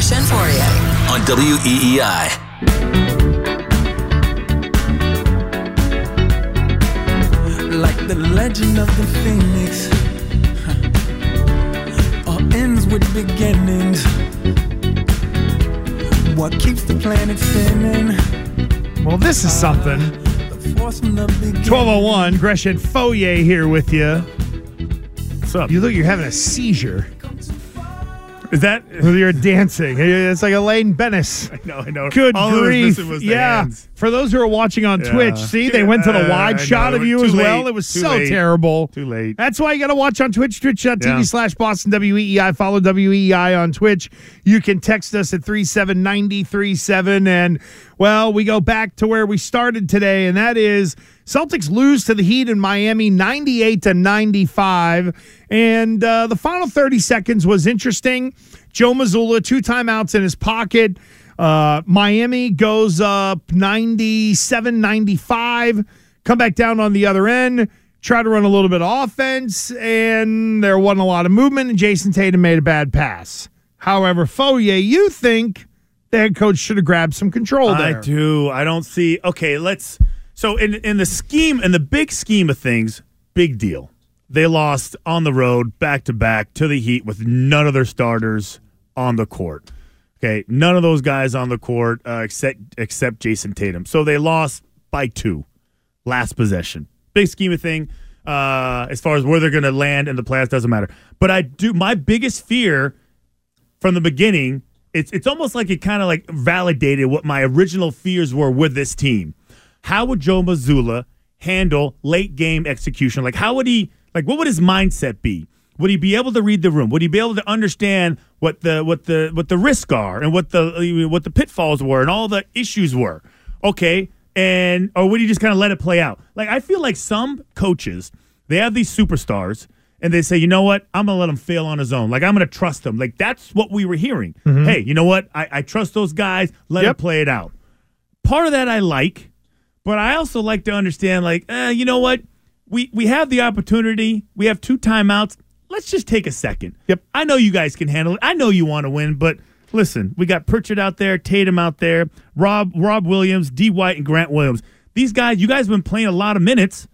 Gresh and Fauria on WEEI. like the legend of the phoenix huh. all ends with beginnings what keeps the planet spinning Well, this is something. the force from the beginning 1201, Gresh and Fauria here with you. What's up? You look, you're having a seizure. Is that? You're dancing. It's like Elaine Benes. I know, I know. Good All grief. yeah. hands. For those who are watching on Yeah. Twitch, see, they went to the wide I shot know. of you Too as well. It was Too so late. terrible. Too late. That's why you got to watch on Twitch, twitch.tv Yeah. slash Boston WEEI. Follow WEEI on Twitch. You can text us at 379037. And, well, we go back to where we started today, and that is Celtics lose to the Heat in Miami 98 to 95. And uh, the final 30 seconds was interesting. Joe Mazzulla, two timeouts in his pocket. Uh, Miami goes up 97 95. Come back down on the other end try to run a little bit of offense, and there wasn't a lot of movement, and Jayson Tatum made a bad pass. However, Fauria, you think the head coach should have grabbed some control there. I do. I don't see. Okay, let's. So in in the scheme, in the big scheme of things, big deal. They lost on the road, back to back, to the Heat with none of their starters on the court. Okay, none of those guys on the court uh, except except Jayson Tatum. So they lost by two, last possession. Big scheme of thing. Uh, as far as where they're going to land in the playoffs doesn't matter. But I do. My biggest fear from the beginning, it's it's almost like it kind of like validated what my original fears were with this team. How would Joe Mazzulla handle late game execution? Like how would he like what would his mindset be? Would he be able to read the room? Would he be able to understand what the what the what the risks are and what the what the pitfalls were and all the issues were? Okay, and or would he just kind of let it play out? Like I feel like some coaches they have these superstars and they say, you know what, I'm gonna let him fail on his own. Like I'm gonna trust him. Like that's what we were hearing. Hey, you know what? I, I trust those guys. Let him Yep. play it out. Part of that I like, but I also like to understand, like, eh, you know what? We we have the opportunity. We have two timeouts. Let's just take a second. Yep. I know you guys can handle it. I know you want to win, but listen, we got Pritchard out there, Tatum out there, Rob Rob Williams, D White, and Grant Williams. These guys, you guys have been playing a lot of minutes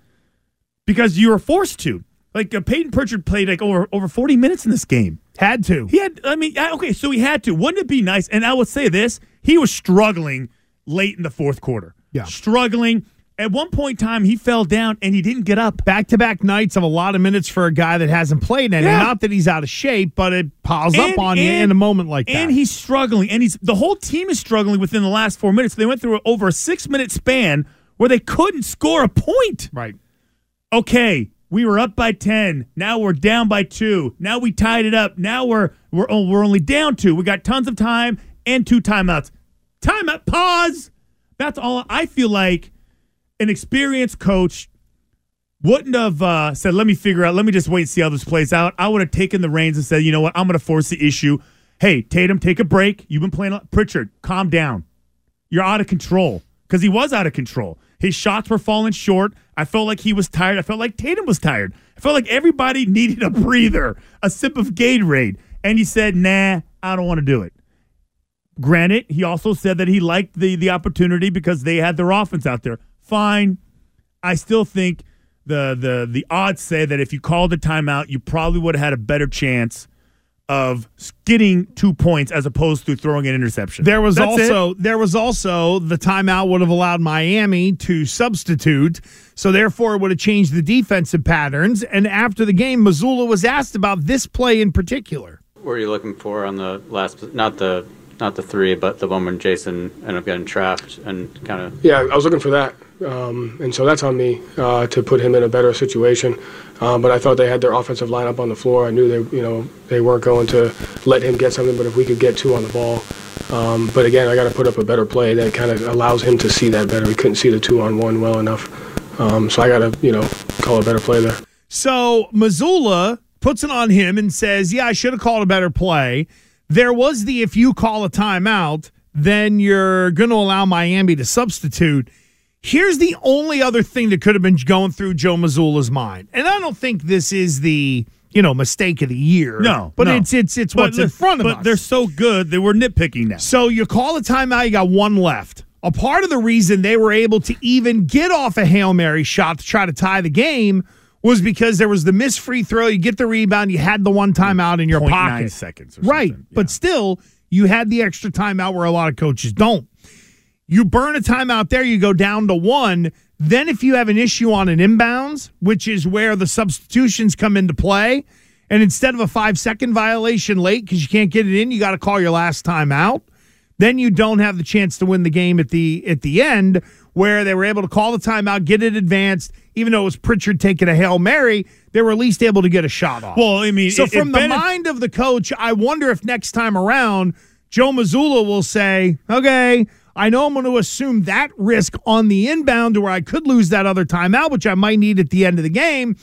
because you were forced to. Like uh, Payton Pritchard played like over over 40 minutes in this game. Had to. He had, I mean, okay, so he had to. Wouldn't it be nice? And I would say this: he was struggling late in the fourth quarter. Yeah. struggling. At one point in time, he fell down and he didn't get up. Back to back nights of a lot of minutes for a guy that hasn't played any. Yeah. Not that he's out of shape, but it piles up And- on you in a moment like that. And he's struggling, and he's the whole team is struggling within the last four minutes. They went through over a six minute span where they couldn't score a point. right. okay, we were up by 10. Now we're down by 2. Now we tied it up. Now we're we're oh, we're only down 2. We got tons of time and two timeouts. Timeout pause. That's all I feel like an experienced coach wouldn't have uh, said, "Let me figure out. Let me just wait and see how this plays out." I would have taken the reins and said, "You know what? I'm going to force the issue. Hey, Tatum, take a break. You've been playing. a lot- Pritchard, calm down. You're out of control because he was out of control. His shots were falling short. I felt like he was tired. I felt like Tatum was tired. I felt like everybody needed a breather, a sip of Gatorade. And he said, "Nah, I don't want to do it." Granted, he also said that he liked the the opportunity because they had their offense out there. Fine. I still think the the the odds say that if you called a timeout, you probably would have had a better chance of getting two points as opposed to throwing an interception. There was That's it. also there was also the timeout would have allowed Miami to substitute, so therefore it would have changed the defensive patterns. And after the game, Mazzulla was asked about this play in particular. What were you looking for on the last, not the, not the three, but the one when Jayson ended up getting trapped and kind of Yeah, I was looking for that, um, and so that's on me uh, to put him in a better situation. Um, but I thought they had their offensive lineup on the floor. I knew they, you know, they weren't going to let him get something. But if we could get two on the ball, um, but again, I got to put up a better play that kind of allows him to see that better. He couldn't see the two on one well enough, um, so I got to, you know, call a better play there. So Mazzulla puts it on him and says, "Yeah, I should have called a better play." There was the if you call a timeout, then you're going to allow Miami to substitute. Here's the only other thing that could have been going through Joe Mazzulla's mind, and I don't think this is the you know, mistake of the year. No, but no. it's it's it's But what's in front of but us. they're so good that we're nitpicking now. So you call a timeout, you got one left. A part of the reason they were able to even get off a Hail Mary shot to try to tie the game was because there was the missed free throw. You get the rebound, you had the one timeout in your 0.9 pocket. seconds or right. something. But still, you had the extra timeout where a lot of coaches don't. You burn a timeout there, you go down to one. Then, if you have an issue on an inbounds, which is where the substitutions come into play, and instead of a five second violation late because you can't get it in, you got to call your last timeout. Then you don't have the chance to win the game at the at the end, where they were able to call the timeout, get it advanced. Even though it was Pritchard taking a hail mary, they were at least able to get a shot off. Well, I mean, so it- from it the benef- mind of the coach, I wonder if next time around Joe Mazzulla will say, "Okay, I know I'm going to assume that risk on the inbound, to where I could lose that other timeout, which I might need at the end of the game."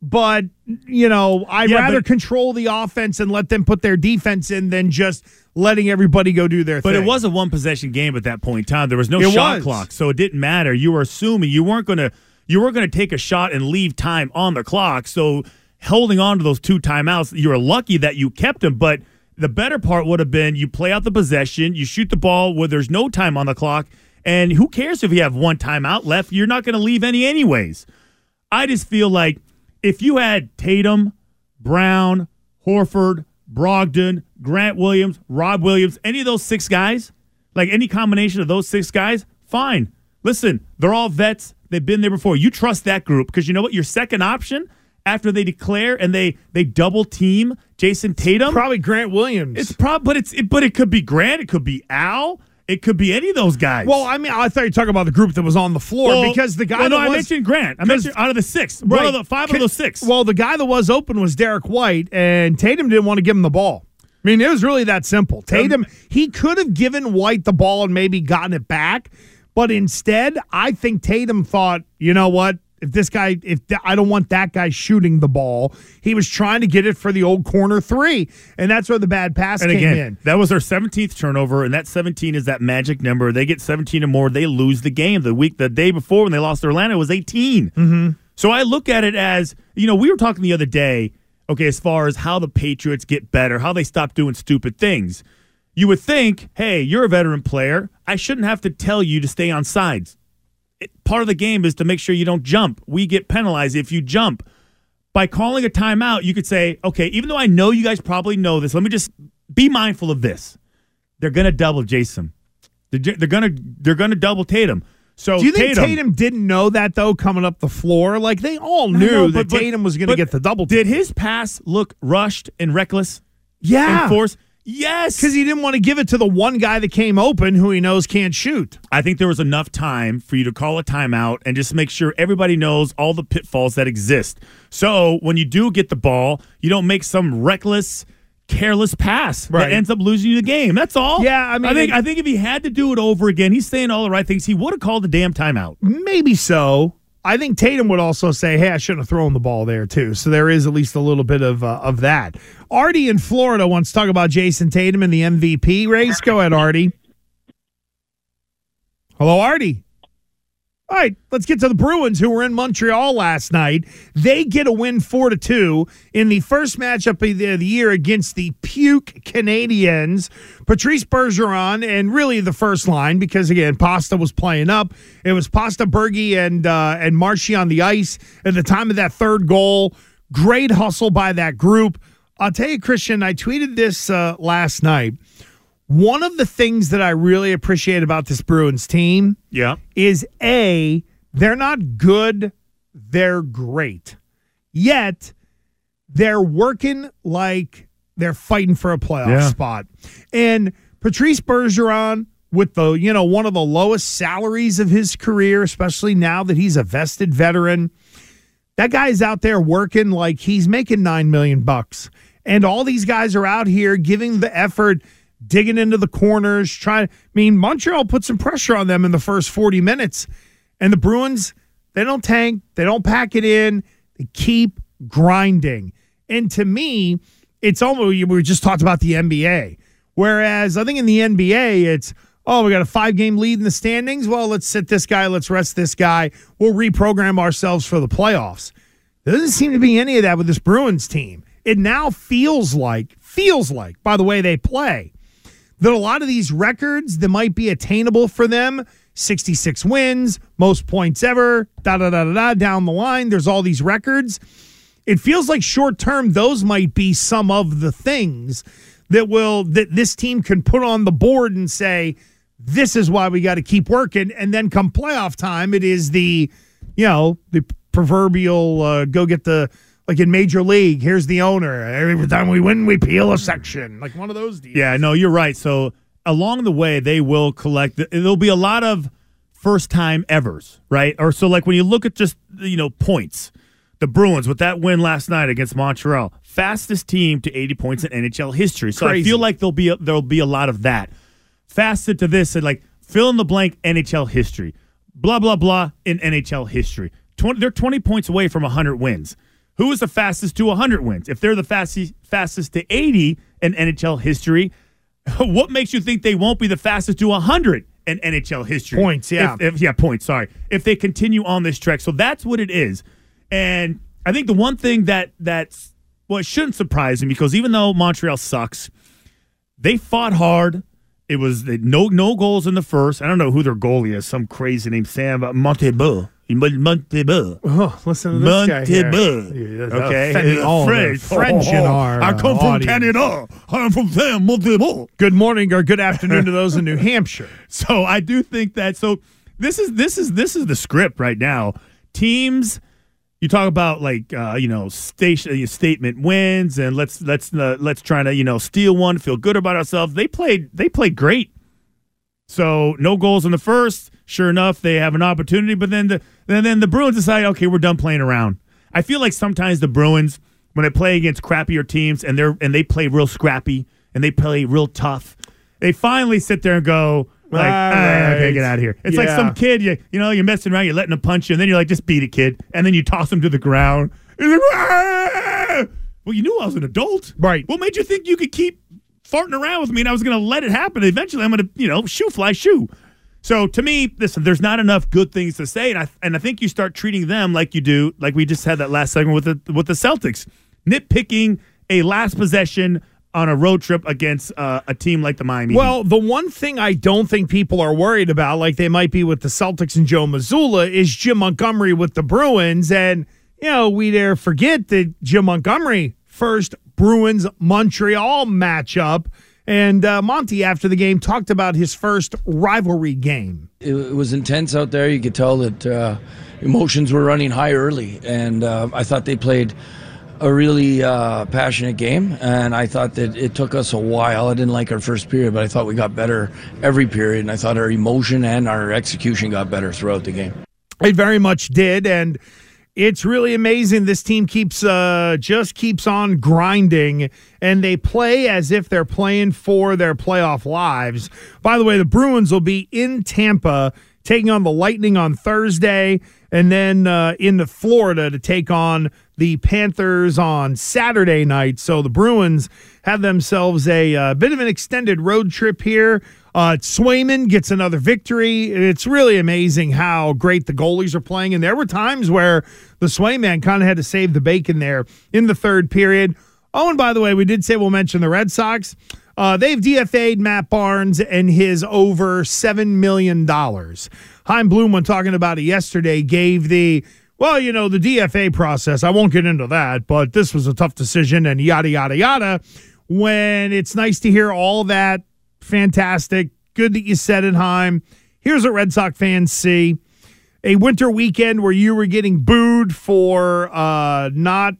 But you know, I'd Yeah, rather but- control the offense and let them put their defense in than just letting everybody go do their But thing. But it was a one possession game at that point in time. There was no It shot was. clock, so it didn't matter. You were assuming you weren't going to you weren't going to take a shot and leave time on the clock. So holding on to those two timeouts, you were lucky that you kept them. But the better part would have been you play out the possession, you shoot the ball where there's no time on the clock, and who cares if you have one timeout left? You're not going to leave any anyways. I just feel like if you had Tatum, Brown, Horford, Brogdon, Grant Williams, Rob Williams, any of those six guys, like any combination of those six guys, fine. Listen, they're all vets. They've been there before. You trust that group because you know what? Your second option after they declare and they they double team Jayson Tatum. probably Grant Williams. it's prob, but it's it, but it could be Grant. It could be Al. It could be any of those guys. well, I mean, I thought you were talking about the group that was on the floor Well, because the guy well, no, I mentioned Grant. I mentioned out of the six, one of the five of those six. Well, the guy that was open was Derrick White, and Tatum didn't want to give him the ball. I mean, it was really that simple. Um, Tatum, he could have given White the ball and maybe gotten it back, but instead, I think Tatum thought, you know what? If this guy, if th- I don't want that guy shooting the ball, he was trying to get it for the old corner three, and that's where the bad pass And came again, in. that was their 17th turnover, and that 17 is that magic number. They get 17 or more, they lose the game. The week, the day before when they lost to it was 18. Mm-hmm. So I look at it as, you know, we were talking the other day, okay, as far as how the Patriots get better, how they stop doing stupid things. You would think, hey, you're a veteran player. I shouldn't have to tell you to stay on sides. Part of the game is to make sure you don't jump. We get penalized if you jump by calling a timeout, you could say, okay, even though I know you guys probably know this, let me just be mindful of this. They're going to double Jayson. They're, they're going to they're to double Tatum. So Do you think Tatum, Tatum, didn't know that though coming up the floor? Like they all knew know, that but- but- Tatum was going to get the double. Did his pass look rushed and reckless yeah, and force? Yes, because he didn't want to give it to the one guy that came open who he knows can't shoot. I think there was enough time for you to call a timeout and just make sure everybody knows all the pitfalls that exist. So when you do get the ball, you don't make some reckless, careless pass Right. that ends up losing you the game. That's all. Yeah, I mean, I think I think if he had to do it over again, he's saying all the right things. He would have called the damn timeout. Maybe so. I think Tatum would also say, "Hey, I shouldn't have thrown the ball there too." So there is at least a little bit of uh, of that. Artie in Florida wants to talk about Jayson Tatum and the MVP race. Go ahead, Artie. Hello, Artie. All right, let's get to the Bruins, who were in Montreal last night. They get a win four to two in the first matchup of the, the year against the Puke Canadians. Patrice Bergeron, and really the first line because again, Pasta was playing up. It was Pasta, Bergie, and uh, and Marshy on the ice at the time of that third goal. Great hustle by that group. I'll tell you, Christian, I tweeted this uh, last night. One of the things that I really appreciate about this Bruins team Yeah. is A, they're not good, they're great. Yet they're working like they're fighting for a playoff Yeah. spot. And Patrice Bergeron with the, you know, one of the lowest salaries of his career, especially now that he's a vested veteran. That guy's out there working like he's making 9 million bucks. And all these guys are out here giving the effort, digging into the corners, trying. I mean, Montreal put some pressure on them in the first 40 minutes. And the Bruins, they don't tank, they don't pack it in, they keep grinding. And to me, it's almost, we just talked about the NBA. Whereas I think in the NBA, it's, oh, we got a five game lead in the standings. Well, let's sit this guy, let's rest this guy. We'll reprogram ourselves for the playoffs. There doesn't seem to be any of that with this Bruins team. it now feels like, feels like, by the way they play, that a lot of these records that might be attainable for them 66 wins, most points ever, da da da da da, down the line. There's all these records. It feels like short term, those might be some of the things that will, that this team can put on the board and say, this is why we got to keep working. And then come playoff time, it is the, you know, the proverbial uh, go get the, like in Major League, here's the owner. Every time we win, we peel a section. Like one of those deals. Yeah, no, you're right. So along the way, they will collect. There'll be a lot of first time evers, right? Or so like when you look at just you know points, the Bruins with that win last night against Montreal, fastest team to 80 points in NHL history. So Crazy. I feel like there'll be a, there'll be a lot of that. Fasted to this and like fill in the blank NHL history, blah blah blah in NHL history. 20, they're 20 points away from 100 wins. Who is the fastest to 100 wins? If they're the fastest fastest to 80 in NHL history, what makes you think they won't be the fastest to 100 in NHL history? Points, yeah. If, if- yeah, points, sorry. If they continue on this trek. So that's what it is. And I think the one thing that that's well, it shouldn't surprise me because even though Montreal sucks, they fought hard. It was no no goals in the first. I don't know who their goalie is. Some crazy name, Sam Montembeault. Montembeault. Oh, listen to this guy here. Montembeault. Yeah, Okay, offending French. French in our I come uh, from audience. Canada. I'm from Sam Montembeault. Good morning or good afternoon to those in New Hampshire. So I do think that. So this is this is this is the script right now. Teams, you talk about like uh, you know station statement wins, and let's let's uh, let's try to you know steal one, feel good about ourselves. They played they played great. So no goals in the first. Sure enough, they have an opportunity, but then the then then the Bruins decide, okay, we're done playing around. I feel like sometimes the Bruins, when they play against crappier teams and they're and they play real scrappy and they play real tough, they finally sit there and go. Like, All "Ah, right. okay, get out of here. It's like some kid, you, you know, you're messing around, you're letting him punch you, and then you're like, just beat a kid, and then you toss him to the ground. Like, "Ah!" well, you knew I was an adult. Right. What made you think you could keep farting around with me and I was going to let it happen? Eventually, I'm going to, you know, shoe fly shoe. So to me, listen, there's not enough good things to say, and I and I think you start treating them like you do, like we just had that last segment with the with the Celtics, nitpicking a last possession on a road trip against uh, a team like the Miami. Well, the one thing I don't think people are worried about, like they might be with the Celtics and Joe Mazzulla, is Jim Montgomery with the Bruins. And, you know, we dare forget that Jim Montgomery, first Bruins Montreal matchup. And uh, Monty, after the game, talked about his first rivalry game. it, it was intense out there. You could tell that uh, emotions were running high early, and uh, I thought they played a really uh, passionate game. And I thought that it took us a while. I didn't like our first period, but I thought we got better every period, and I thought our emotion and our execution got better throughout the game. It very much did, and it's really amazing. This team keeps uh, just keeps on grinding, and they play as if they're playing for their playoff lives. By the way, the Bruins will be in Tampa taking on the Lightning on Thursday, and then uh, into Florida to take on the Panthers on Saturday night. So the Bruins have themselves a uh, bit of an extended road trip here. Uh, Swayman gets another victory. It's really amazing how great the goalies are playing. And there were times where the Swayman kind of had to save the bacon there in the third period. Oh, and by the way, we did say we'll mention the Red Sox. Uh, they've DFA'd Matt Barnes and his over $7 million. Chaim Bloom, when talking about it yesterday, gave the, well, you know, the DFA process. I won't get into that, but this was a tough decision and yada, yada, yada. When it's nice to hear all that fantastic. Good that you said it, Chaim. Here's what Red Sox fans see a winter weekend where you were getting booed for uh, not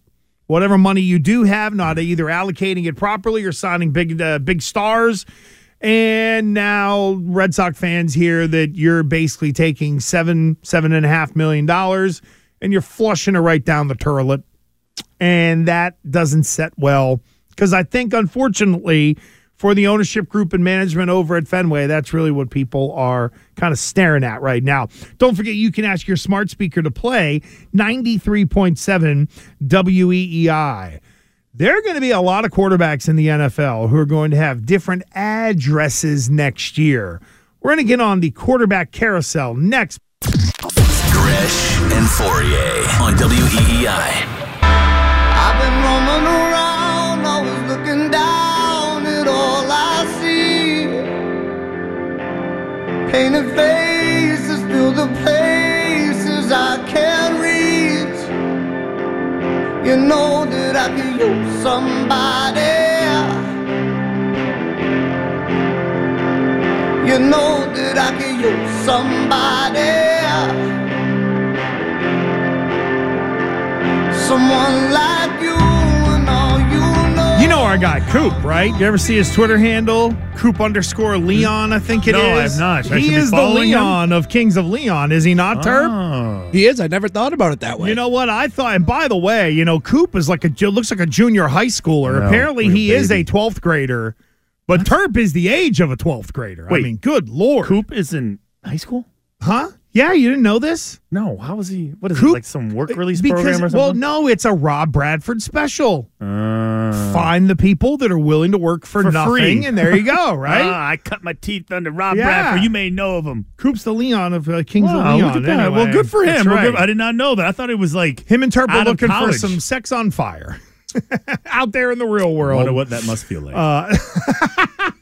whatever money you do have, not either allocating it properly or signing big uh, big stars. And now Red Sox fans hear that you're basically taking seven seven and a half million dollars and you're flushing it right down the toilet, and that doesn't set well because I think unfortunately for the ownership group and management over at Fenway, that's really what people are kind of staring at right now. Don't forget, you can ask your smart speaker to play 93.7 WEEI. There are going to be a lot of quarterbacks in the NFL who are going to have different addresses next year. We're going to get on the quarterback carousel next. Gresh and Fauria on E WEEI. Painted faces fill the places I can't reach. You know that I could use somebody. You know that I could use somebody. Someone like You know our guy Coop, right? You ever see his Twitter handle? Coop underscore Leon, I think it is. No, I have not. I He is the following him? Leon of Kings of Leon, is he not, oh. Terp? Oh. He is. I never thought about it that way. You know what? I thought, and by the way, you know, Coop is like a looks like a junior high schooler. No, Apparently, we're he is a 12th grader, but Terp is the age of a 12th grader. I Wait. mean, good lord. Coop is in high school? Huh? Yeah, you didn't know this? No. How was he? What is Coop- it? Like some work release because, program or Well, no, it's a Rob Bradford special. Uh, Find the people that are willing to work for, For nothing, free. and there you go, right? Ah, I cut my teeth under Rob Yeah. Bradford. You may know of him. Coop's the Leon of uh, Kings Wow, of Leon. look at that. anyway. Well, good for him. Right. good- I did not know that. I thought it was like Him and out looking for some sex on fire out there in the real world. I wonder what that must feel like. Uh,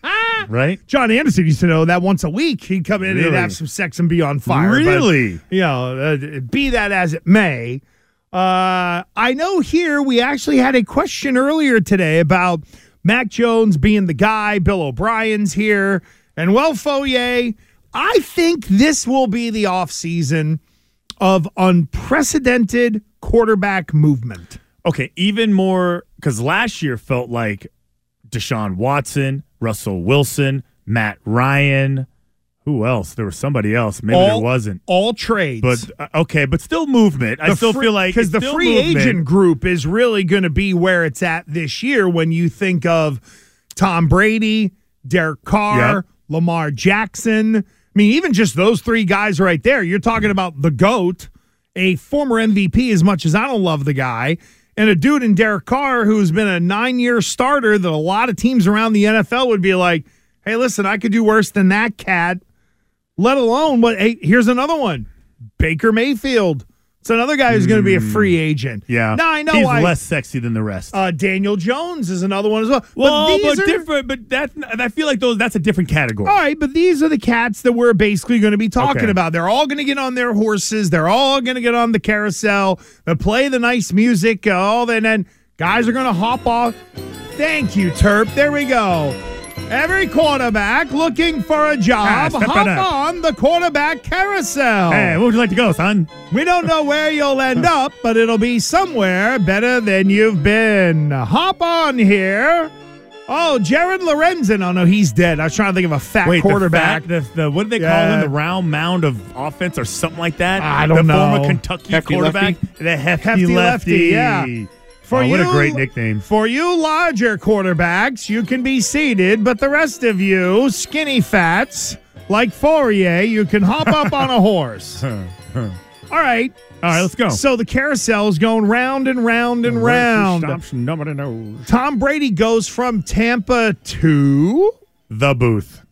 right? John Anderson used to know that once a week he'd come in and have some sex and be on fire. but, Really? you know, uh, be that as it may. Uh, I know here we actually had a question earlier today about Mac Jones being the guy. Bill O'Brien's here. And well, Fauria, I think this will be the offseason of unprecedented quarterback movement. Okay, even more because last year felt like Deshaun Watson, Russell Wilson, Matt Ryan. Who else? There was somebody else. Maybe all, there wasn't. All trades. But uh, okay, but still movement. I still free- feel like because the free movement. agent group is really going to be where it's at this year when you think of Tom Brady, Derek Carr, Yep. Lamar Jackson. I mean, even just those three guys right there, you're talking about the GOAT, a former MVP, as much as I don't love the guy, and a dude in Derek Carr who's been a nine year starter that a lot of teams around the NFL would be like, hey, listen, I could do worse than that cat let alone what hey here's another one. Baker mayfield it's another guy who's going to be a free agent Hmm. Yeah. now i know he's I, less sexy than the rest. uh, daniel jones is another one as well well, but, but, are, different. But that I feel like those. That's a different category. all right but these are the cats that we're basically going to be talking Okay. about they're all going to get on their horses they're all going to get on the carousel they play the nice music uh, all and then guys are going to hop off thank you terp there we go Every quarterback looking for a job, Ah, hop on the quarterback carousel. Hey, where would you like to go, son? We don't know where you'll end up, but it'll be somewhere better than you've been. Hop on here. Oh, Jared Lorenzen. Oh, no, he's dead. I was trying to think of a fat Wait, quarterback. The, fat, the, the what do they call Yeah. him? The round mound of offense or something like that. I don't the former. Kentucky Hefty quarterback, the hefty, Hefty lefty. lefty, yeah. For oh, what a great nickname. For you larger quarterbacks, you can be seated, but the rest of you, skinny fats, like Fauria, you can hop up on a horse. All right. All right, let's go. So the carousel is going round and round and round. Nobody knows. Tom Brady goes from Tampa to The booth.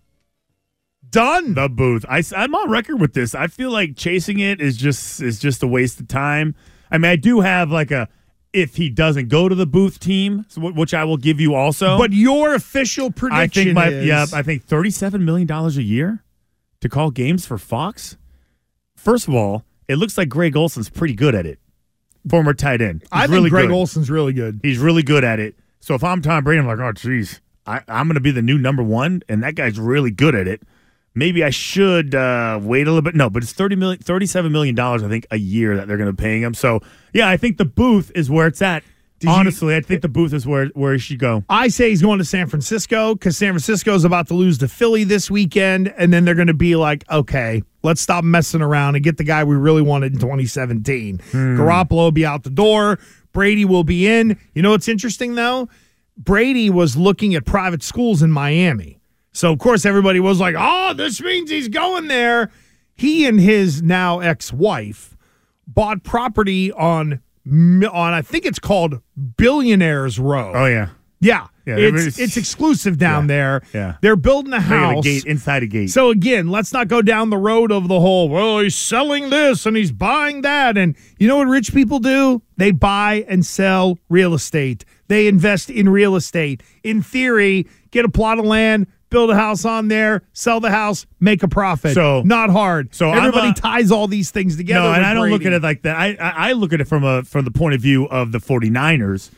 done. The booth. I, I, am on record with this. I feel like chasing it is just is just a waste of time. I mean, I do have like a if he doesn't go to the booth team, which I will give you also. But your official prediction I think my is yeah, I think thirty-seven million dollars a year to call games for Fox. First of all, it looks like Greg Olsen's pretty good at it. Former tight end. He's I think really Greg good. Olsen's really good. He's really good at it. So if I'm Tom Brady, I'm like, oh, geez, I, I'm going to be the new number one, and that guy's really good at it. Maybe I should uh, wait a little bit. No, but it's thirty million, thirty-seven million dollars, I think, a year that they're going to be paying him. So yeah, I think the booth is where it's at. you- Honestly, I think the booth is where where he should go. I say he's going to San Francisco because San Francisco is about to lose to Philly this weekend, and then they're going to be like, okay, let's stop messing around and get the guy we really wanted in 2017. Garoppolo will be out the door. Brady will be in. You know what's interesting though? Brady was looking at private schools in Miami. So of course everybody was like, "Oh, this means he's going there." He and his now ex-wife bought property on on I think it's called Billionaires Row. Oh yeah, Yeah. Yeah, it's it's- exclusive down yeah, there. yeah. They're building a got a house. gate inside a gate. So again, let's not go down the road of the whole, well, he's selling this and he's buying that. And you know what rich people do? They buy and sell real estate. They invest in real estate. In theory, get a plot of land, build a house on there, sell the house, make a profit. So- not hard. so everybody a- ties all these things together. No, and I don't look at it like that. I, I I look at it from a from the point of view of the 49ers.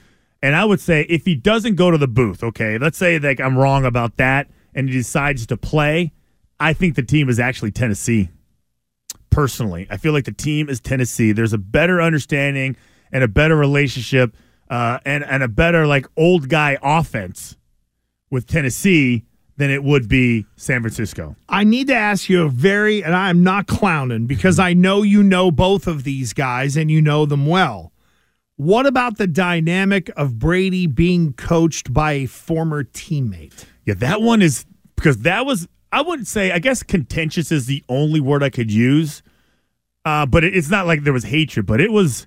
And I would say if he doesn't go to the booth, okay, let's say like I'm wrong about that and he decides to play, I think the team is actually Tennessee. Personally, I feel like the team is Tennessee. There's a better understanding and a better relationship uh, and and a better like old guy offense with Tennessee than it would be San Francisco. I need to ask you a very, and I'm not clowning because I know you know both of these guys and you know them well. What about the dynamic of Brady being coached by a former teammate? Yeah, that one is because that was I wouldn't say I guess contentious is the only word I could use. Uh, but it, it's not like there was hatred, but it was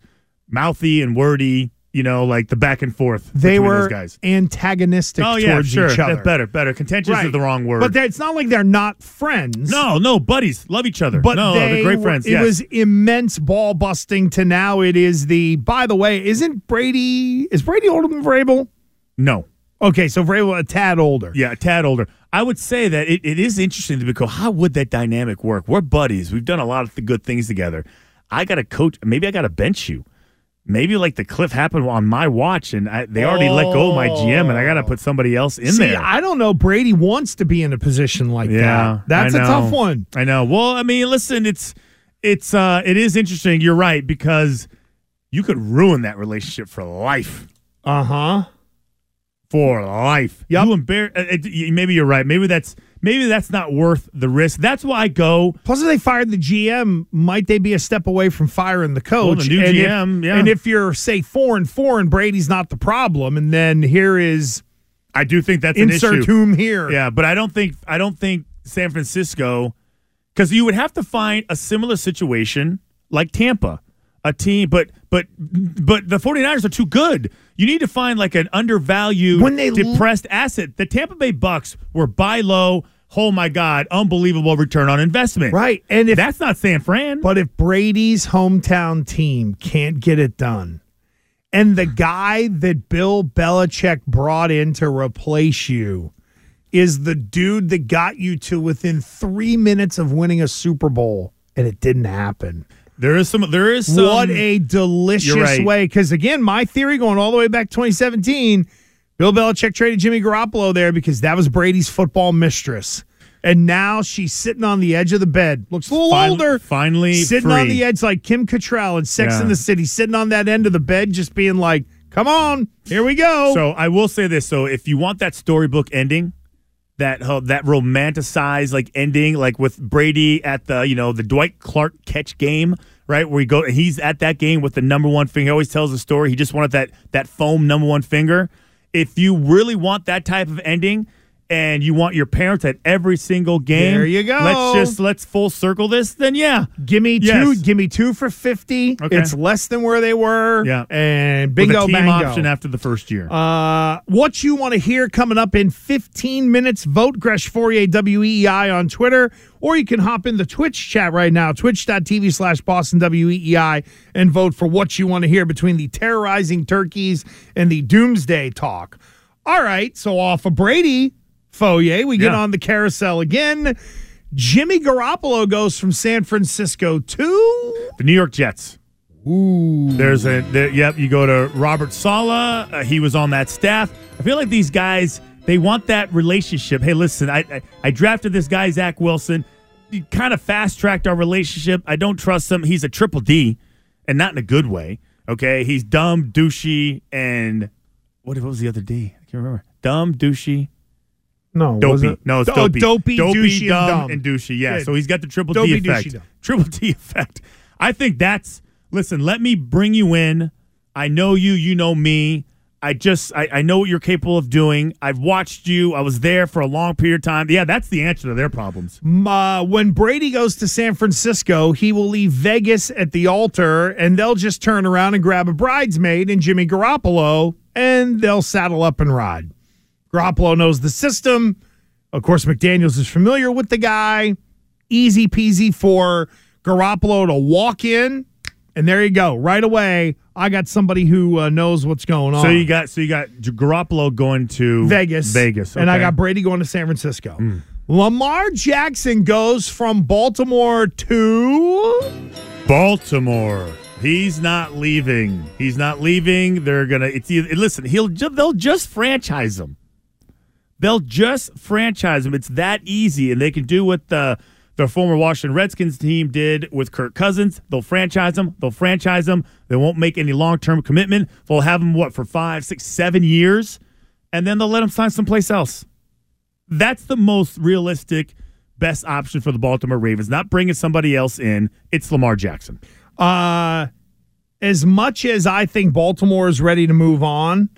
mouthy and wordy, you know, like the back and forth They were those guys. antagonistic Oh yeah, towards sure. each other. That's better, better. Contentious is the wrong word. But it's not like they're not friends. no, no, buddies love each other. But no, they they're great friends. It yes. was immense ball busting to now it is the. By the way, isn't Brady? Is Brady older than Vrabel? no. Okay, so Vrabel a tad older. Yeah, a tad older. I would say that it, it is interesting to go, how would that dynamic work? We're buddies. We've done a lot of good things together. I got to coach. Maybe I got to bench you. Maybe like the cliff happened on my watch and I, they already let go of my GM and I got to put somebody else in See, there. I don't know. Brady wants to be in a position like yeah, that. That's a tough one. I know. Well, I mean, listen, it's it's uh it is interesting. You're right because you could ruin that relationship for life. Uh huh. For life. Yep. You embar- uh, it- maybe you're right. Maybe that's maybe that's not worth the risk. That's why I go Plus, if they fired the GM, might they be a step away from firing the coach? Well, the new and GM, if, yeah. And if you're say four and four, and Brady's not the problem, and then here is I do think that's an insert issue. whom here. Yeah, but I don't think I don't think San Francisco because you would have to find a similar situation like Tampa, a team, but but but the 49ers are too good. You need to find like an undervalued, When they l- depressed asset. The Tampa Bay Bucks were buy low. Oh my God, unbelievable return on investment. Right. And if That's not San Fran. But if Brady's hometown team can't get it done, and the guy that Bill Belichick brought in to replace you is the dude that got you to within three minutes of winning a Super Bowl, and it didn't happen. There is some. There is some. what a delicious right. way. Because again, my theory going all the way back to 2017, Bill Belichick traded Jimmy Garoppolo there because that was Brady's football mistress. And now she's sitting on the edge of the bed. Looks a little Fin- older. finally sitting on the edge like Kim Cattrall in Sex Yeah. in the City, sitting on that end of the bed, just being like, "Come on, here we go." So I will say this: so if you want that storybook ending, that uh, that romanticized like ending, like with Brady at the you know the Dwight Clark catch game, right where he go, he's at that game with the number one finger. He always tells the story. He just wanted that that foam number one finger. If you really want that type of ending. And you want your parents at every single game. There you go. Let's just let's full circle this. Then yeah, give me two. Give me two for fifty. Okay. It's less than where they were. Yeah. and with bingo a team bango. option after the first year. Uh, what you want to hear coming up in 15 minutes. Vote Gresh Fauria WEEI on Twitter, or you can hop in the Twitch chat right now, twitch.tv slash Boston WEEI, and vote for what you want to hear between the terrorizing turkeys and the doomsday talk. All right, so off of Brady, Fauria, we get Yeah. on the carousel again. Jimmy Garoppolo goes from San Francisco to The New York Jets. Ooh. There's a there, yep. You go to Robert Saleh. Uh, he was on that staff. I feel like these guys they want that relationship. Hey, listen, I I, I drafted this guy Zach Wilson. He kind of fast tracked our relationship. I don't trust him. He's a triple D, and not in a good way. Okay, he's dumb, douchey, and what, what was the other D? I can't remember. Dumb, douchey, no, dopey. No, it's Oh, dopey. dopey, douchey, and dumb, dumb. and douchey. Yeah, Good. so he's got the triple Dopey, D effect. douchey, dumb. Triple D effect. I think that's. Listen, let me bring you in. I know you. You know me. I just I, I know what you're capable of doing. I've watched you. I was there for a long period of time. Yeah, that's the answer to their problems. uh, when Brady goes to San Francisco, he will leave Vegas at the altar, and they'll just turn around and grab a bridesmaid and Jimmy Garoppolo, and they'll saddle up and ride. Garoppolo knows the system. Of course, McDaniels is familiar with the guy. Easy peasy for Garoppolo to walk in And there you go. Right away, I got somebody who uh, knows what's going on. So you got so you got Garoppolo going to Vegas. Vegas, And I. Got Brady going to San Francisco. Lamar Jackson goes from Baltimore to Baltimore. He's not leaving. He's not leaving. They're gonna. It's listen. He'll they'll just franchise him. They'll just franchise him. It's that easy, and they can do what the the former Washington Redskins team did with Kirk Cousins. They'll franchise him. They'll franchise him. They won't make any long term commitment. They'll have him what for five, six, seven years, and then they'll let him sign someplace else. That's the most realistic, best option for the Baltimore Ravens. Not bringing somebody else in. It's Lamar Jackson. uh as much as I think Baltimore is ready to move on,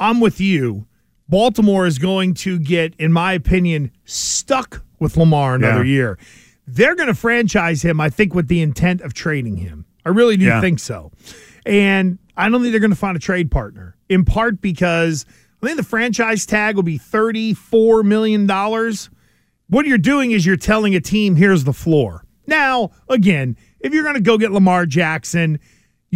I'm with you. Baltimore is going to get, in my opinion, stuck with Lamar another Yeah. year. They're going to franchise him, I think, with the intent of trading him. I really do Yeah. think so. And I don't think they're going to find a trade partner, in part because I think the franchise tag will be $34 million. What you're doing is you're telling a team, here's the floor. Now, again, if you're going to go get Lamar Jackson,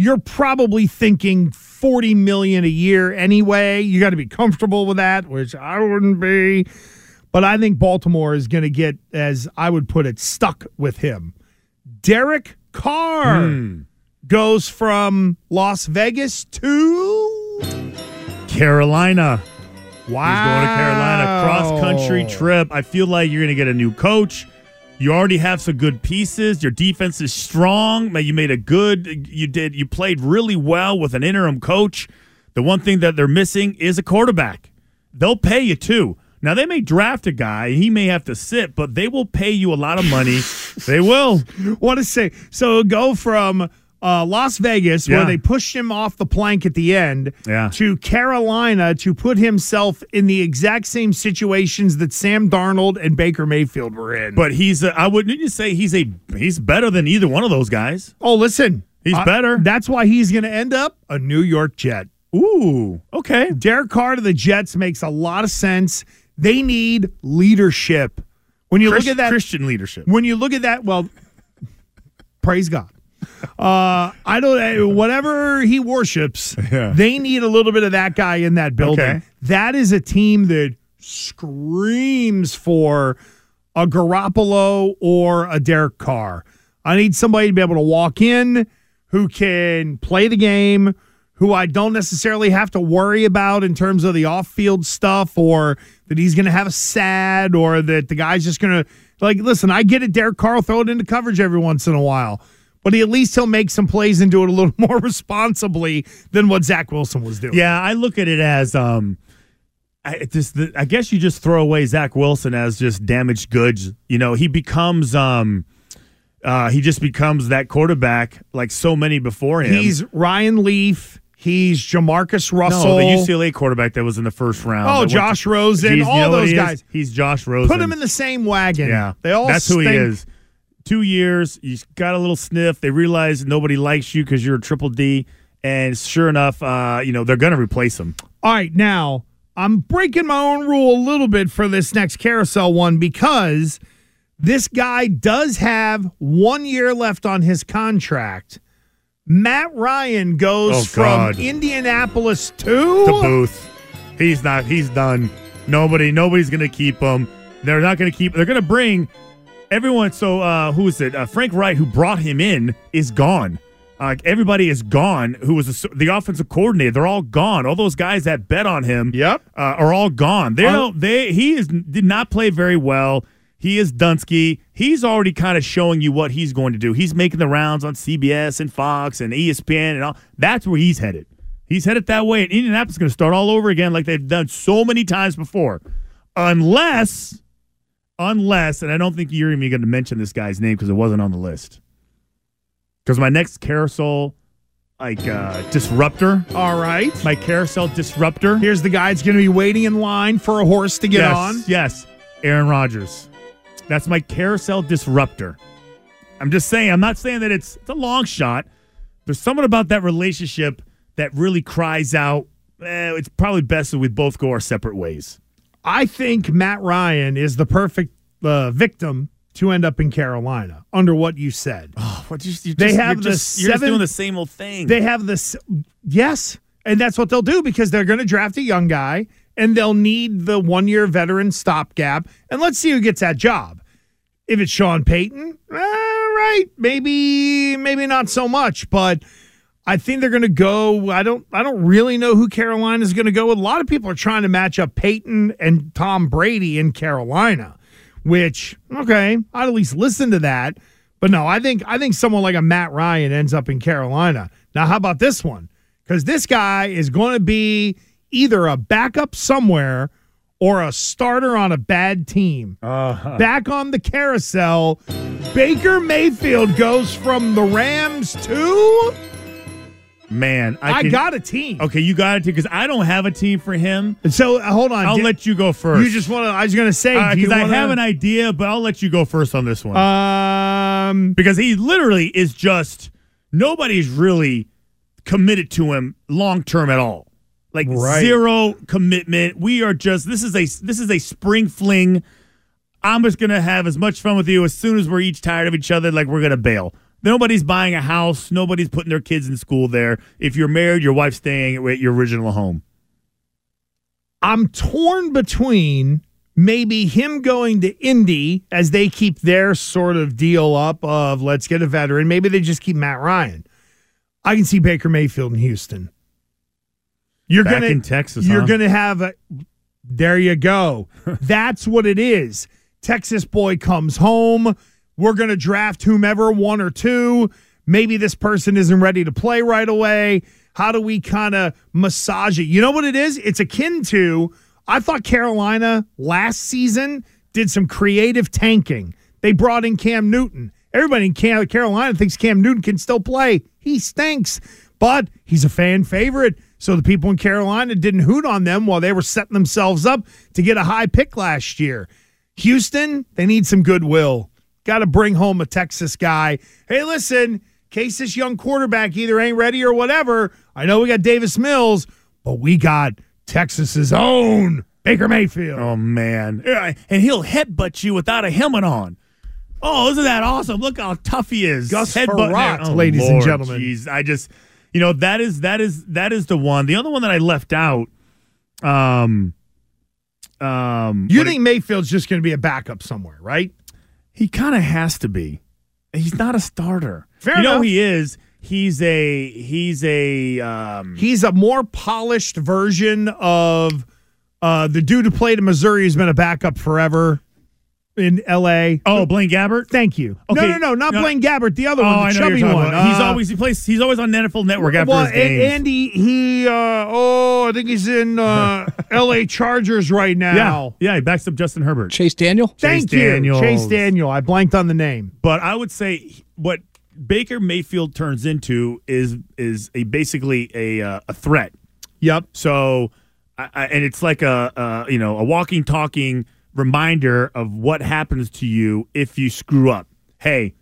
you're probably thinking 40 million a year anyway. You got to be comfortable with that, which I wouldn't be. But I think Baltimore is going to get, as I would put it, stuck with him. Derek Carr hmm. goes from Las Vegas to Carolina. wow. He's going to Carolina. Cross country trip. I feel like you're going to get a new coach. You already have some good pieces. Your defense is strong. You made a good. You did. You played really well with an interim coach. The one thing that they're missing is a quarterback. They'll pay you too. Now they may draft a guy. He may have to sit, but they will pay you a lot of money. they will. What to say? So go from uh, Las Vegas, Yeah. where they pushed him off the plank at the end, Yeah. to Carolina to put himself in the exact same situations that Sam Darnold and Baker Mayfield were in. But he's. A, I wouldn't say he's a. He's better than either one of those guys. oh, listen, He's better. That's why he's going to end up a New York Jet. Ooh. Okay. Derek Carr to the Jets makes a lot of sense. They need leadership. When you Christ- look at that, Christian leadership. when you look at that, well, praise God. Uh, I don't. Whatever he worships, Yeah. they need a little bit of that guy in that building. Okay. That is a team that screams for a Garoppolo or a Derek Carr. I need somebody to be able to walk in who can play the game, who I don't necessarily have to worry about in terms of the off field stuff or that he's going to have a sad or that the guy's just going to, like, listen, I get it. Derek Carr will throw it into coverage every once in a while, but he, at least he'll make some plays and do it a little more responsibly than what Zach Wilson was doing. Yeah, I look at it as um, I just the, I guess you just throw away Zach Wilson as just damaged goods. You know, he becomes um, uh, he just becomes that quarterback like so many before him. He's Ryan Leaf. He's Jamarcus Russell. no, the UCLA quarterback that was in the first round. Oh, Josh to- Rosen, all you know those guys. He's Josh Rosen. Put him in the same wagon. Yeah, they all. That's who he is. Two years, you got a little sniff. They realize nobody likes you because you're a triple D, and sure enough, uh, you know they're going to replace him. All right, now I'm breaking my own rule a little bit for this next carousel one because this guy does have one year left on his contract. Matt Ryan goes Oh, from. Indianapolis to the Booth. He's not. He's done. Nobody. Nobody's going to keep him. They're not going to keep. They're going to bring everyone. So uh, who is it? Uh, Frank Reich, who brought him in, is gone. Uh, everybody is gone. Who was the, the offensive coordinator? They're all gone. All those guys that bet on him, Yep. uh, are all gone. They don't. They he is did not play very well. He is Dunsky. He's already kind of showing you what he's going to do. He's making the rounds on CBS and Fox and ESPN and all. That's where he's headed. He's headed that way, and Indianapolis is going to start all over again, like they've done so many times before, unless, unless, and I don't think you're even going to mention this guy's name because it wasn't on the list. Because my next carousel, like uh, disruptor, All right. my carousel disruptor. Here's the guy that's going to be waiting in line for a horse to get yes, on. Yes, Aaron Rodgers. That's my carousel disruptor. I'm just saying. I'm not saying that it's it's a long shot. There's something about that relationship that really cries out. Eh, it's probably best if we both go our separate ways. I think Matt Ryan is the perfect uh, victim to end up in Carolina under what you said. What you, you They just, have you're the just, seven- doing the same old thing. They have this, yes, and that's what they'll do because they're going to draft a young guy and they'll need the one year veteran stopgap. And let's see who gets that job. If it's Sean Payton, all right, maybe maybe not so much, but I think they're going to go. I don't. I don't really know who Carolina is going to go with. A lot of people are trying to match up Peyton and Tom Brady in Carolina, which okay, I'd at least listen to that. But no, I think I think someone like a Matt Ryan ends up in Carolina. Now, how about this one? Because this guy is going to be either a backup somewhere or a starter on a bad team. Uh-huh. Back on the carousel, Baker Mayfield goes from the Rams to Man, I, I, can- got a team. Okay, you got a team because I don't have a team for him. So uh, hold on. I'll Did- let you go first. You just want to? I was going to say because I wanna- have an idea, but I'll let you go first on this one Um, because he literally is just nobody's really committed to him long term at all. Like Right. zero commitment. We are just this is a this is a spring fling. I'm just gonna have as much fun with you as soon as we're each tired of each other. Like we're gonna bail. Nobody's buying a house. Nobody's putting their kids in school there. If you're married, your wife's staying at your original home. I'm torn between maybe him going to Indy as they keep their sort of deal up of let's get a veteran. Maybe they just keep Matt Ryan. I can see Baker Mayfield in Houston. You're Back gonna in Texas, You're huh? gonna have a. There you go. That's what it is. Texas boy comes home. We're gonna draft whomever one or two. Maybe this person isn't ready to play right away. How do we kind of massage it? You know what it is? It's akin to. I thought Carolina last season did some creative tanking. They brought in Cam Newton. Everybody in Carolina thinks Cam Newton can still play. He stinks, but he's a fan favorite. So the people in Carolina didn't hoot on them while they were setting themselves up to get a high pick last year. Houston, they need some goodwill. Got to bring home a Texas guy. Hey, listen, case this young quarterback either ain't ready or whatever, I know we got Davis Mills, but we got Texas's own Baker Mayfield. Oh man, and he'll headbutt you without a helmet on. Oh, isn't that awesome? Look how tough he is. Gus Headbutt Frerotte. Oh, ladies and gentlemen. Jeez, I just, you know, that is that is that is the one. The other one that I left out. Um, um, You think Mayfield's just going to be a backup somewhere, right? He kind of has to be. He's not a starter. Fair you know he is. He's a he's a um, He's a more polished version of uh, the dude who played in Missouri who's been a backup forever in L.A. oh Blaine Gabbert. Thank you. no, Okay, no, no, not no. Blaine Gabbert. The other Oh, one, the I know chubby you're one. about. he's Uh, always he plays. He's always on NFL Network after well, his games. and Andy, he, uh, oh, I think he's in uh, L.A. Chargers right yeah, now. yeah, he backs up Justin Herbert. Chase Daniel? Thank Chase you, Daniels. Chase Daniel. I blanked on the name. But I would say what Baker Mayfield turns into is is a basically a uh, a threat. Yep. So, I, I, and it's like a, a you know a walking talking reminder of what happens to you if you screw up. Hey,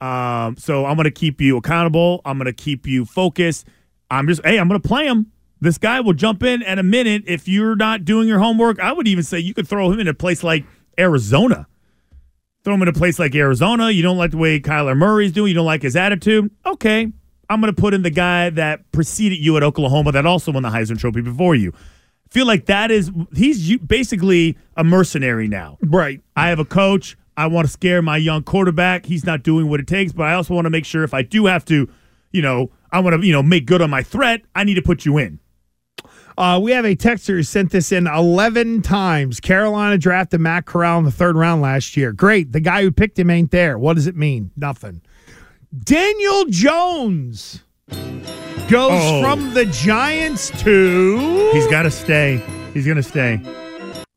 um, so I'm going to keep you accountable. I'm going to keep you focused. I'm just hey, I'm going to play him. This guy will jump in at a minute if you're not doing your homework. I would even say you could throw him in a place like Arizona. Throw him in a place like Arizona. You don't like the way Kyler Murray's doing. You don't like his attitude. Okay, I'm going to put in the guy that preceded you at Oklahoma that also won the Heisman Trophy before you. Feel like that is he's basically a mercenary now. Right. I have a coach. I want to scare my young quarterback. He's not doing what it takes, but I also want to make sure if I do have to, you know, I want to, you know, make good on my threat. I need to put you in. Uh, we have a texter who sent this in 11 times. Carolina drafted Matt Corral in the third round last year. Great. The guy who picked him ain't there. What does it mean? Nothing. Daniel Jones goes Oh. from the Giants to. He's got to stay. He's going to stay.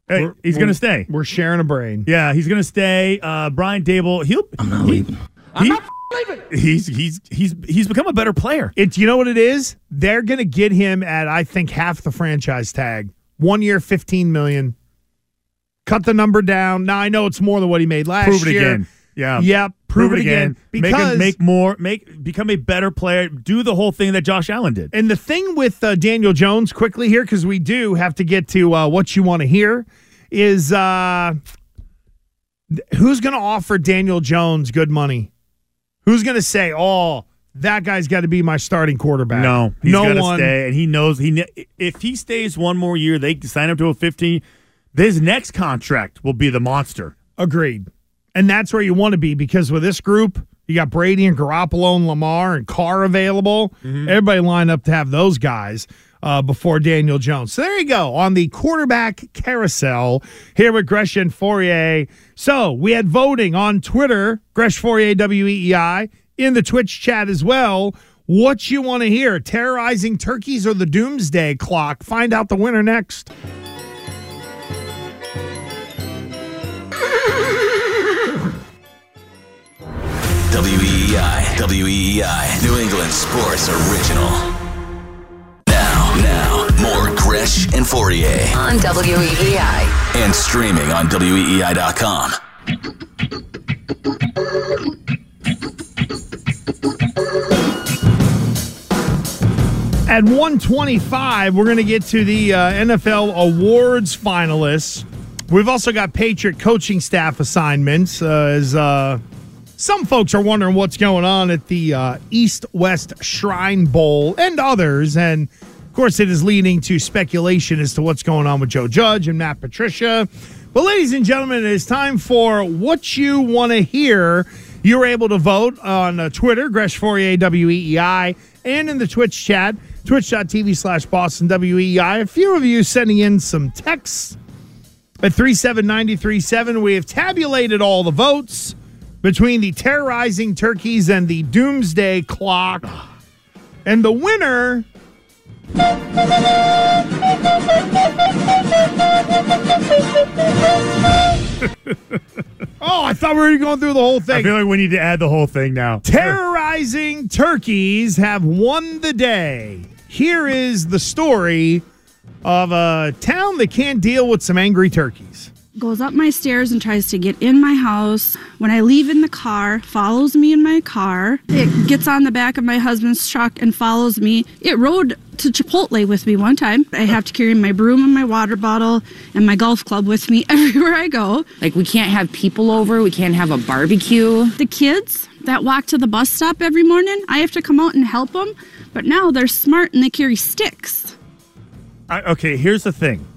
Hey, We're- he's going to stay. We're sharing a brain. Yeah, he's going to stay. Uh, Brian Daboll, he'll. I'm not leaving. I'm not leaving. He's he's he's he's become a better player. It's you know what it is? They're gonna get him at I think half the franchise tag. One year, fifteen million. Cut the number down. Now I know it's more than what he made last year. Prove it year. again. Yeah. Yep. Prove, it again. Make Because make more. Make become a better player. Do the whole thing that Josh Allen did. And the thing with uh, Daniel Jones, quickly here, because we do have to get to uh, what you want to hear, is uh, who's going to offer Daniel Jones good money? Who's going to say, "Oh, that guy's got to be my starting quarterback"? No, he's no gonna one. stay, and he knows he. If he stays one more year, they sign him to a fifteen. This next contract will be the monster. Agreed. And that's where you want to be because with this group, you got Brady and Garoppolo and Lamar and Carr available. Everybody line up to have those guys uh, before Daniel Jones. So there you go on the quarterback carousel here with Gresh and Fauria. So we had voting on Twitter, Gresh Fauria WEEI, in the Twitch chat as well. What you want to hear? Terrorizing turkeys or the doomsday clock? Find out the winner next. WEEI. WEEI. New England Sports Original. Now, now, more Gresh and Fauria. on WEEI. And streaming on WEEI.com. At 125, we're going to get to the uh, NFL awards finalists. We've also got Patriot coaching staff assignments, uh, as uh, some folks are wondering what's going on at the uh, East West Shrine Bowl and others. And of course, it is leading to speculation as to what's going on with Joe Judge and Matt Patricia. But, ladies and gentlemen, it is time for what you want to hear. You're able to vote on uh, Twitter, Gresh Fauria WEEI, and in the Twitch chat, twitch.tv slash Boston WEEI. A few of you sending in some texts at 37937. We have tabulated all the votes between the terrorizing turkeys and the doomsday clock. And the winner. oh, I thought we were going through the whole thing. I feel like we need to add the whole thing now. Terrorizing turkeys have won the day. Here is the story of a town that can't deal with some angry turkeys. Goes up my stairs and tries to get in my house. When I leave in the car, follows me in my car. It gets on the back of my husband's truck and follows me. It rode to Chipotle with me one time. I have to carry my broom and my water bottle and my golf club with me everywhere I go. Like, we can't have people over, we can't have a barbecue. The kids that walk to the bus stop every morning, I have to come out and help them. But now they're smart and they carry sticks. I, okay, here's the thing.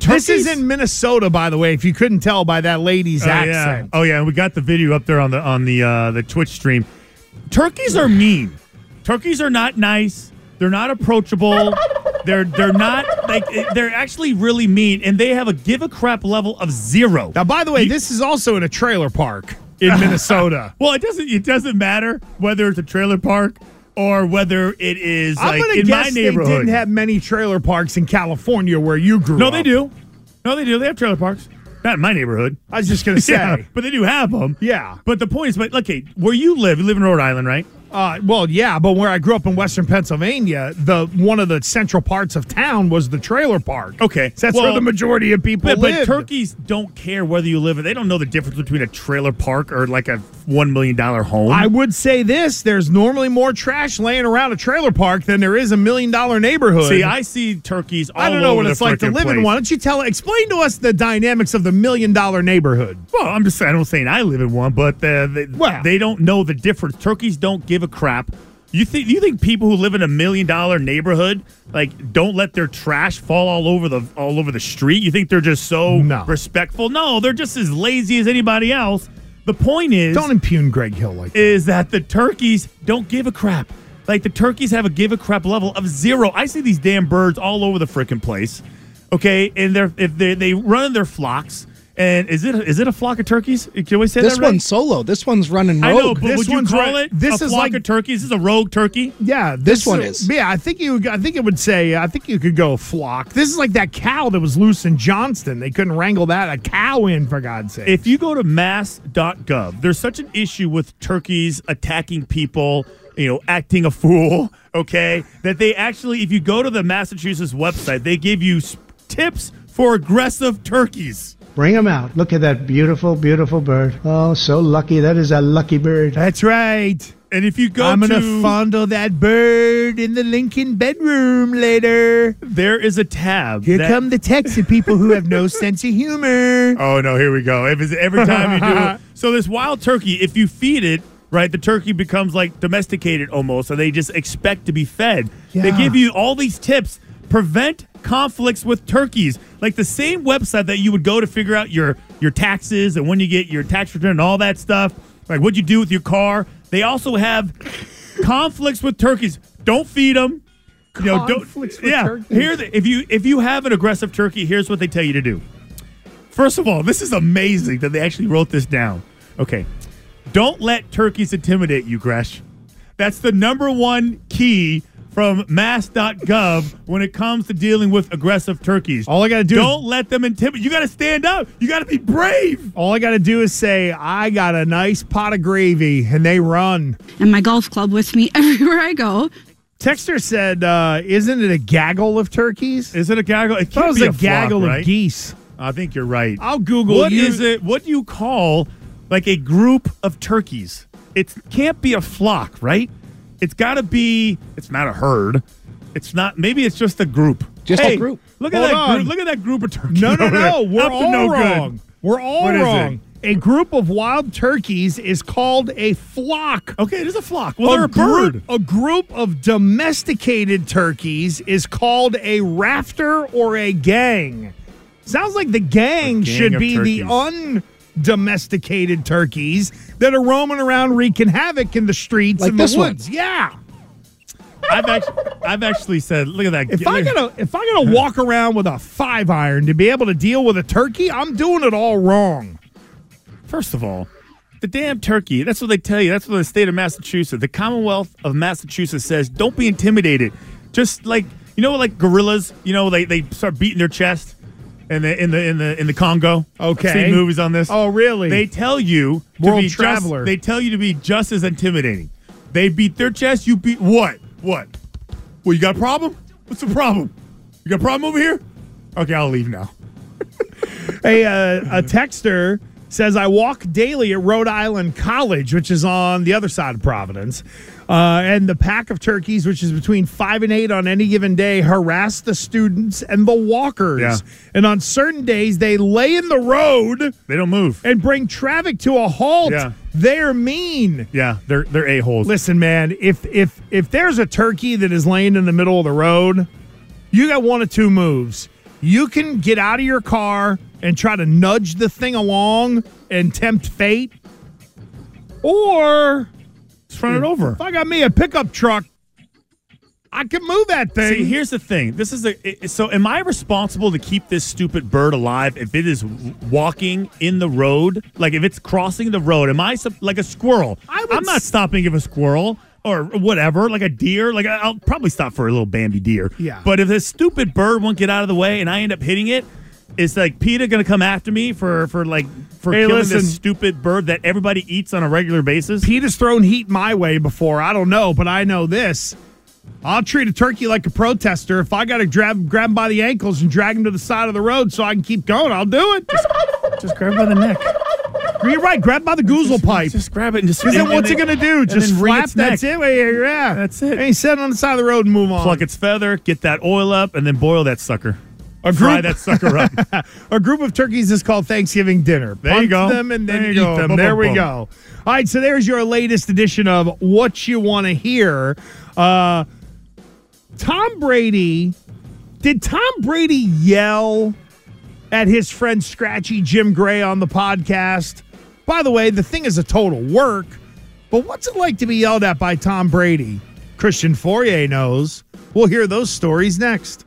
This is in Minnesota, by the way, if you couldn't tell by that lady's Oh, accent. Yeah. Oh yeah, we got the video up there on the on the uh, the Twitch stream. Turkeys are mean. Turkeys are not nice. They're not approachable. they're they're not like they're actually really mean, and they have a give a crap level of zero. Now, by the way, You- this is also in a trailer park in Minnesota. Well, it doesn't it doesn't matter whether it's a trailer park or whether it is like in my guess they neighborhood. didn't have many trailer parks in California where you grew no, up. No, they do. No, they do. They have trailer parks. Not in my neighborhood. I was just going to say. Yeah, but they do have them. Yeah. But the point is, but okay, where you live, you live in Rhode Island, right? Uh, well, yeah, but where I grew up in Western Pennsylvania, the one of the central parts of town was the trailer park. Okay, So that's well, where the majority of people But, but live. turkeys don't care whether you live. in They don't know the difference between a trailer park or like a one million dollar home. I would say this: there's normally more trash laying around a trailer park than there is a million dollar neighborhood. see. I see turkeys. All I don't know what it's like to live in one. Why don't you tell? Explain to us the dynamics of the million dollar neighborhood. Well, I'm just. I don't saying I live in one, but uh, they, Well. they don't know the difference. Turkeys don't give a crap. You think you think people who live in a million dollar neighborhood like don't let their trash fall all over the all over the street? You think they're just so No. respectful? No, they're just as lazy as anybody else. The point is, Don't impugn Greg Hill like that. is that the turkeys don't give a crap. Like the turkeys have a give a crap level of zero. I see these damn birds all over the freaking place. Okay, and they're if they they run in their flocks. And is it is it a flock of turkeys? Can we say This that right? one's solo. This one's running I know, rogue. but This would you call it this a is flock like- of turkeys? This is a rogue turkey. Yeah, This one is. Yeah, I think you. I think it would say. I think you could go flock. This is like that cow that was loose in Johnston. They couldn't wrangle that a cow in for God's sake. If you go to mass.gov, there's such an issue with turkeys attacking people, you know, acting a fool, okay, that they actually, if you go to the Massachusetts website, they give you tips for aggressive turkeys. Bring him out. Look at that beautiful, beautiful bird. Oh, so lucky. That is a lucky bird. That's right. And if you go I'm gonna to fondle that bird in the Lincoln bedroom later. there is a tab. Here that- come the Texan people who have no sense of humor. Oh no, here we go. If it's every time you do it. So this wild turkey, if you feed it, right, the turkey becomes like domesticated almost, and they just expect to be fed. They give you all these tips. Prevent conflicts with turkeys. Like the same website that you would go to figure out your your taxes and when you get your tax return and all that stuff. Like what you do with your car. They also have conflicts with turkeys. Don't feed them. You know, don't- Conflicts with yeah. turkeys. Here, the, if you if you have an aggressive turkey, here's what they tell you to do. First of all, this is amazing that they actually wrote this down. Okay. Don't let turkeys intimidate you, Gresh. That's the number one key from mass.gov when it comes to dealing with aggressive turkeys. All I gotta do is- Don't let them intimidate. You got to stand up. You got to be brave. All I got to do is say, I got a nice pot of gravy, and they run. And my golf club with me everywhere I go. Texter said, uh, Isn't it a gaggle of turkeys? Is it a gaggle? It I it can't was be a, a flock, gaggle right? of geese. I think you're right. I'll Google What you- is it? What do you call like a group of turkeys? It can't be a flock, right? It's got to be. It's not a herd. It's not. Maybe it's just a group. Just a group. Look at Hold that on. group. Look at that group of turkeys. No, no, over there. no. We're Up all no good. wrong. We're all What is it? wrong. A group of wild turkeys is called a flock. Okay, it is a flock. Well, they're a group, bird. A group of domesticated turkeys is called a rafter or a gang. Sounds like the gang, gang should of be the turkeys. Undomesticated turkeys that are roaming around wreaking havoc in the streets Like and the this one. woods. Yeah. I've actually, I've actually said, look at that. If I gotta if I gotta walk around with a five iron to be able to deal with a turkey, I'm doing it all wrong. First of all, the damn turkey, that's what they tell you. That's what the state of Massachusetts, the Commonwealth of Massachusetts says, don't be intimidated. Just like, you know, like gorillas, you know, they, they start beating their chest in the in the in the in the Congo. Okay. I've seen movies on this. Oh, really? They tell you to World be just- they tell you to be just as intimidating. They beat their chest, you beat what? What? Well, you got a problem? What's the problem? You got a problem over here? Okay, I'll leave now. Hey, uh, a texter says I walk daily at Rhode Island College, which is on the other side of Providence, uh, and the pack of turkeys, which is between five and eight on any given day, harass the students and the walkers. Yeah. And on certain days, they lay in the road They don't move. and bring traffic to a halt. Yeah. They're mean. Yeah, they're they're a holes. Listen, man, if if if there's a turkey that is laying in the middle of the road, you got one of two moves. You can get out of your car and try to nudge the thing along and tempt fate. Or Run it hmm. over. if I got me a pickup truck, I can move that thing. See, here's the thing. This is a so. Am I responsible to keep this stupid bird alive if it is walking in the road? Like if it's crossing the road? Am I like a squirrel? I I'm not stopping if a squirrel or whatever, like a deer. Like I'll probably stop for a little Bambi deer. Yeah. But if this stupid bird won't get out of the way and I end up hitting it, is like PETA going to come after me for for like for Hey, killing listen. this stupid bird that everybody eats on a regular basis? Pete has thrown heat my way before. I don't know, but I know this. I'll treat a turkey like a protester. If I got to grab grab him by the ankles and drag him to the side of the road so I can keep going, I'll do it. Just grab by the neck. You're right. Grab by the goozle pipe. Just grab it and just. Because then and- what's and it to do? Just flap? That's neck. it? Yeah. That's it. And Hey, sit on the side of the road and move on. pluck its feather, get that oil up, and then boil that sucker. A Fry group- that sucker up. A group of turkeys is called Thanksgiving dinner. There you go. them and then There eat you go. them. Boom, there boom, we boom. go. All right, so there's your latest edition of What You Want to Hear. Uh, Tom Brady, did Tom Brady yell at his friend Scratchy Jim Gray on the podcast? By the way, the thing is a total work, but what's it like to be yelled at by Tom Brady? Christian Fauria knows. We'll hear those stories next.